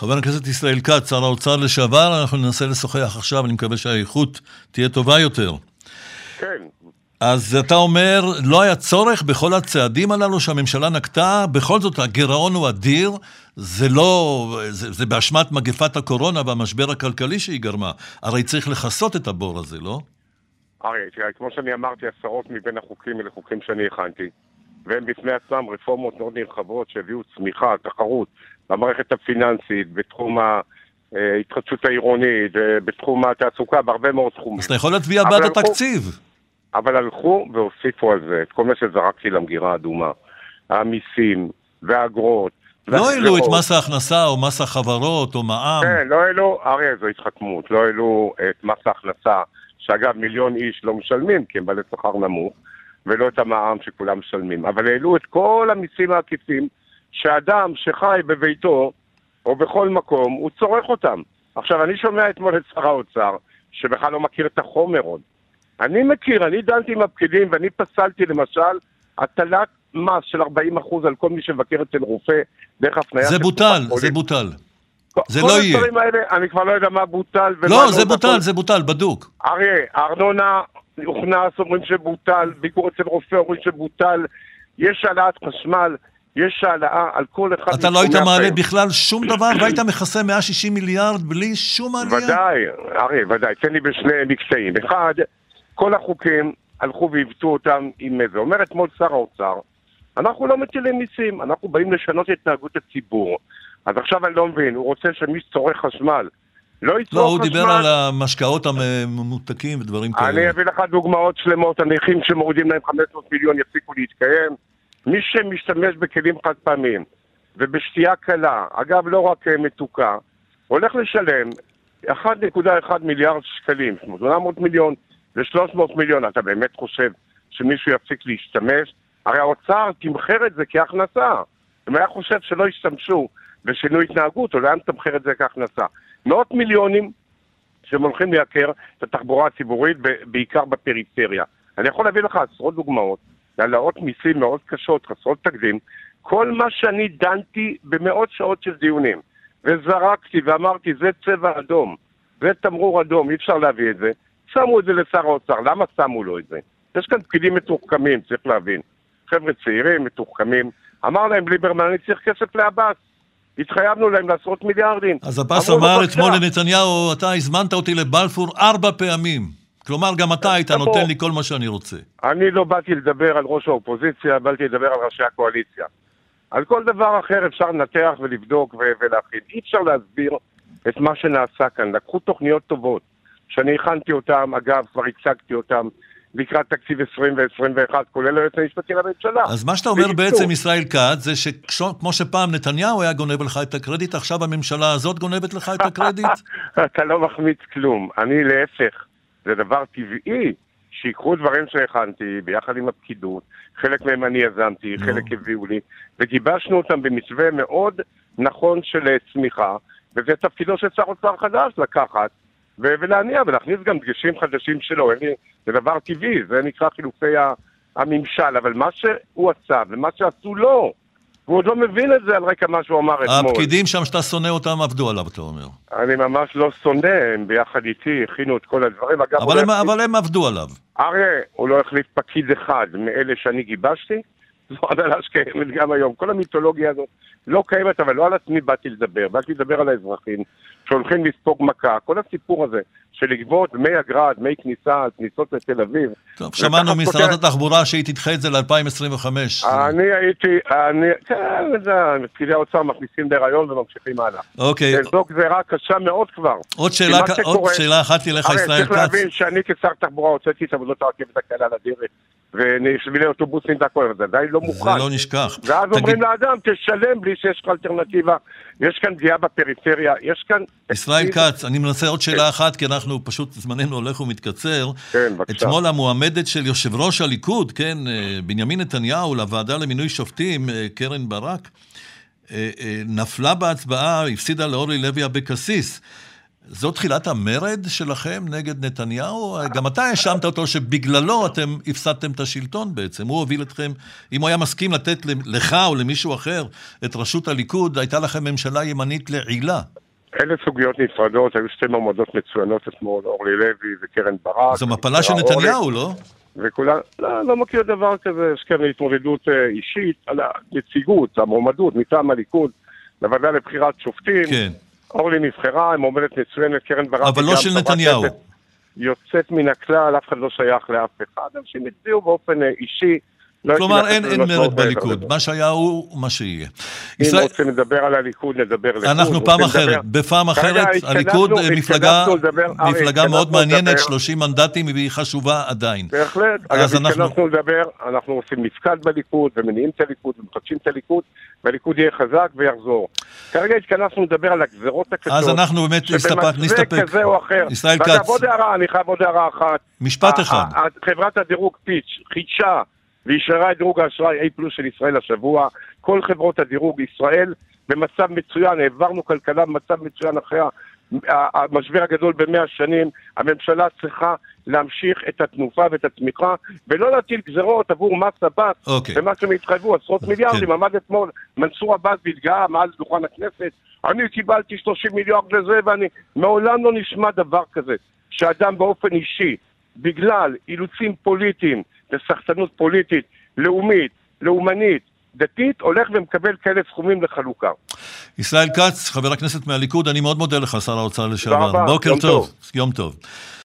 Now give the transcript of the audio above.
חבר הכנסת ישראל כץ, שר האוצר לשעבר, אנחנו ננסה לשוחח עכשיו, אני מקווה שהאיכות תהיה טובה יותר. כן. אז אתה אומר, לא היה צורך בכל הצעדים הללו שהממשלה נקטה, בכל זאת הגירעון הוא אדיר, זה לא, זה, זה באשמת מגפת הקורונה והמשבר הכלכלי שהיא גרמה. הרי צריך לכסות את הבור הזה, לא? אריה, תראה, כמו שאני אמרתי, עשרות מבין החוקים אלה חוקים שאני הכנתי, והם בפני עצמם רפורמות מאוד נרחבות שהביאו צמיחה, תחרות במערכת הפיננסית, בתחום ההתחדשות העירונית, בתחום התעסוקה, בהרבה מאוד תחומים. אז אתה יכול להצביע בעד התקציב. אבל הלכו והוסיפו על זה את כל מה שזרקתי למגירה האדומה. המיסים והאגרות. לא העלו את מס ההכנסה או מס החברות או מע"מ. כן, לא העלו, אריה, זו התחכמות, לא העלו את מס ההכנסה, שאגב מיליון איש לא משלמים כי הם בעלי שכר נמוך, ולא את המע"מ שכולם משלמים, אבל העלו את כל המיסים העקיפים שאדם שחי בביתו או בכל מקום, הוא צורך אותם. עכשיו, אני שומע אתמול את שר האוצר, שבכלל לא מכיר את החומר עוד. אני מכיר, אני דנתי עם הפקידים ואני פסלתי למשל הטלת מס של 40% על כל מי שמבקר אצל רופא דרך הפניה זה בוטל, זה בוטל. זה לא יהיה. כל הדברים האלה, אני כבר לא יודע מה בוטל ומה לא. לא, זה בוטל, זה בוטל, בדוק. אריה, הארנונה הוכנס, אומרים שבוטל, ביקור אצל רופא אומרים שבוטל, יש העלאת חשמל, יש העלאה על כל אחד... אתה לא היית מעלה בכלל שום דבר והיית מכסה 160 מיליארד בלי שום עלייה? ודאי, אריה, ודאי. תן לי בשני מקטעים. אחד, כל החוקים הלכו ועיוותו אותם עם זה. אומר אתמול שר האוצר, אנחנו לא מטילים מיסים, אנחנו באים לשנות את התנהגות הציבור. אז עכשיו אני לא מבין, הוא רוצה שמי שצורך חשמל לא יצרוך חשמל... לא, הוא דיבר על המשקאות הממותקים ודברים כאלה. אני אביא לך דוגמאות שלמות, הנכים שמורידים להם 500 מיליון יפסיקו להתקיים. מי שמשתמש בכלים חד פעמיים ובשתייה קלה, אגב לא רק אה, מתוקה, הולך לשלם 1.1 מיליארד שקלים, 800 מיליון ל-300 מיליון. אתה באמת חושב שמישהו יפסיק להשתמש? הרי האוצר תמחר את זה כהכנסה. אם היה חושב שלא ישתמשו בשינוי התנהגות, לא היה מתמחר את זה כהכנסה. מאות מיליונים שהם הולכים לייקר את התחבורה הציבורית, בעיקר בפריפריה. אני יכול להביא לך עשרות דוגמאות להעלאות מיסים מאוד קשות, חסרות תקדים. כל מה שאני דנתי במאות שעות של דיונים, וזרקתי ואמרתי, זה צבע אדום, זה תמרור אדום, אי אפשר להביא את זה, שמו את זה לשר האוצר. למה שמו לו את זה? יש כאן פקידים מתוחכמים, צריך להבין. חבר'ה צעירים, מתוחכמים. אמר להם ליברמן, אני צריך כסף לעבאס. התחייבנו להם לעשרות מיליארדים. אז עבאס אמר אתמול לנתניהו, אתה הזמנת אותי לבלפור ארבע פעמים. כלומר, גם אתה היית נותן לי כל מה שאני רוצה. אני לא באתי לדבר על ראש האופוזיציה, באתי לדבר על ראשי הקואליציה. על כל דבר אחר אפשר לנתח ולבדוק ולהכין. אי אפשר להסביר את מה שנעשה כאן. לקחו תוכניות טובות, שאני הכנתי אותן, אגב, כבר הצגתי אותן. לקראת תקציב 20 ו-21, כולל היועץ המשפטי לממשלה. אז מה שאתה אומר בעצם, ישראל כץ, זה שכמו שפעם נתניהו היה גונב לך את הקרדיט, עכשיו הממשלה הזאת גונבת לך את הקרדיט? אתה לא מחמיץ כלום. אני להפך, זה דבר טבעי שיקחו דברים שהכנתי ביחד עם הפקידות, חלק מהם אני יזמתי, לא. חלק הביאו לי, וגיבשנו אותם במתווה מאוד נכון של צמיחה, וזה תפקידו של שר אוצר חדש לקחת ולהניע ולהכניס גם דגשים חדשים שלו. זה דבר טבעי, זה נקרא חילופי הממשל, אבל מה שהוא עשה ומה שעשו לו, הוא עוד לא מבין את זה על רקע מה שהוא אמר אתמול. הפקידים שם שאתה שונא אותם עבדו עליו, אתה אומר. אני ממש לא שונא, הם ביחד איתי הכינו את כל הדברים. אגב, אבל, הם, אבל הם עבדו עליו. אריה, הוא לא החליף פקיד אחד מאלה שאני גיבשתי, זו הנהלה שקיימת גם היום. כל המיתולוגיה הזאת לא קיימת, אבל לא על עצמי באתי לדבר, באתי לדבר על האזרחים שהולכים לספוג מכה. כל הסיפור הזה של לגבות דמי אגרה, דמי כניסה על כניסות לתל אביב. טוב, שמענו משרת התחבורה שהיא תדחה את זה ל-2025. אני הייתי, אני, כן, זה, פקידי האוצר מכניסים להיריון וממשיכים הלאה. אוקיי. זו גזירה קשה מאוד כבר. עוד שאלה, עוד שאלה אחת אליך, ישראל כץ. צריך להבין שאני כשר תחבורה הוצאתי את עבודות הרכבת הקלה לדרך. ושבילי אוטובוסים והכל, זה עדיין לא מוכן. זה לא נשכח. ואז תגיד... אומרים לאדם, תשלם בלי שיש לך אלטרנטיבה. יש כאן פגיעה בפריפריה, יש כאן... ישראל כץ, אני מנסה עוד שאלה. אחת, כי אנחנו פשוט, זמננו הולך ומתקצר. כן, בבקשה. אתמול המועמדת של יושב ראש הליכוד, כן, אה, בנימין נתניהו, לוועדה למינוי שופטים, אה, קרן ברק, אה, נפלה בהצבעה, הפסידה לאורלי לוי אבקסיס. זו תחילת המרד שלכם נגד נתניהו? גם אתה האשמת אותו שבגללו אתם הפסדתם את השלטון בעצם. הוא הוביל אתכם, אם הוא היה מסכים לתת לך או למישהו אחר את ראשות הליכוד, הייתה לכם ממשלה ימנית לעילה. אלה סוגיות נפרדות, היו שתי מועמדות מצוינות אתמול, אורלי לוי וקרן ברק. זו מפלה של נתניהו, לא? וכולם, לא, לא מכיר דבר כזה, יש כאן התמודדות אה, אישית על הנציגות, המועמדות מטעם הליכוד לוועדה לבחירת שופטים. כן. אורלי נבחרה, מועמדת מצוינת, קרן ברק. אבל לא של נתניהו. יוצאת מן הכלל, אף אחד לא שייך לאף אחד, אנשים הצביעו באופן אה, אישי. לא כלומר, אין, אין מרד בליכוד, מה שהיה הוא מה שיהיה. אם ישראל... רוצים לדבר על הליכוד, נדבר ליכוד. אנחנו פעם אחרת, לדבר... בפעם אחרת, הליכוד מפלגה, מפלגה מאוד מעניינת, לדבר... 30 מנדטים, והיא חשובה עדיין. בהחלט, אגב, התכנסנו אנחנו... לדבר, אנחנו עושים מפקד בליכוד, ומניעים את הליכוד, ומחדשים את הליכוד, והליכוד יהיה חזק ויחזור. כרגע התכנסנו לדבר על הגזרות הקשות. אז אנחנו באמת נסתפק. שבמסווה כזה או אחר. ישראל כץ. ואגב, עוד הערה, אני חייב עוד הערה אחת. משפט אחד. חברת הדירוג פיץ' חידשה ואישרה את דירוג האשראי A פלוס של ישראל השבוע. כל חברות הדירוג, ישראל במצב מצוין, העברנו כלכלה במצב מצוין אחרי המשבר הגדול במאה שנים. הממשלה צריכה להמשיך את התנופה ואת התמיכה, ולא להטיל גזרות עבור מס עבאס, okay. אוקיי. ומה שהם התחייבו, עשרות מיליארדים. Okay. עמד אתמול מנסור עבאס והתגאה מעל דוכן הכנסת, אני קיבלתי 30 מיליארד לזה, ואני... מעולם לא נשמע דבר כזה, שאדם באופן אישי, בגלל אילוצים פוליטיים, לסחטנות פוליטית, לאומית, לאומנית, דתית, הולך ומקבל כאלה סכומים לחלוקה. ישראל כץ, חבר הכנסת מהליכוד, אני מאוד מודה לך, שר האוצר לשעבר. בוקר טוב. טוב. יום טוב.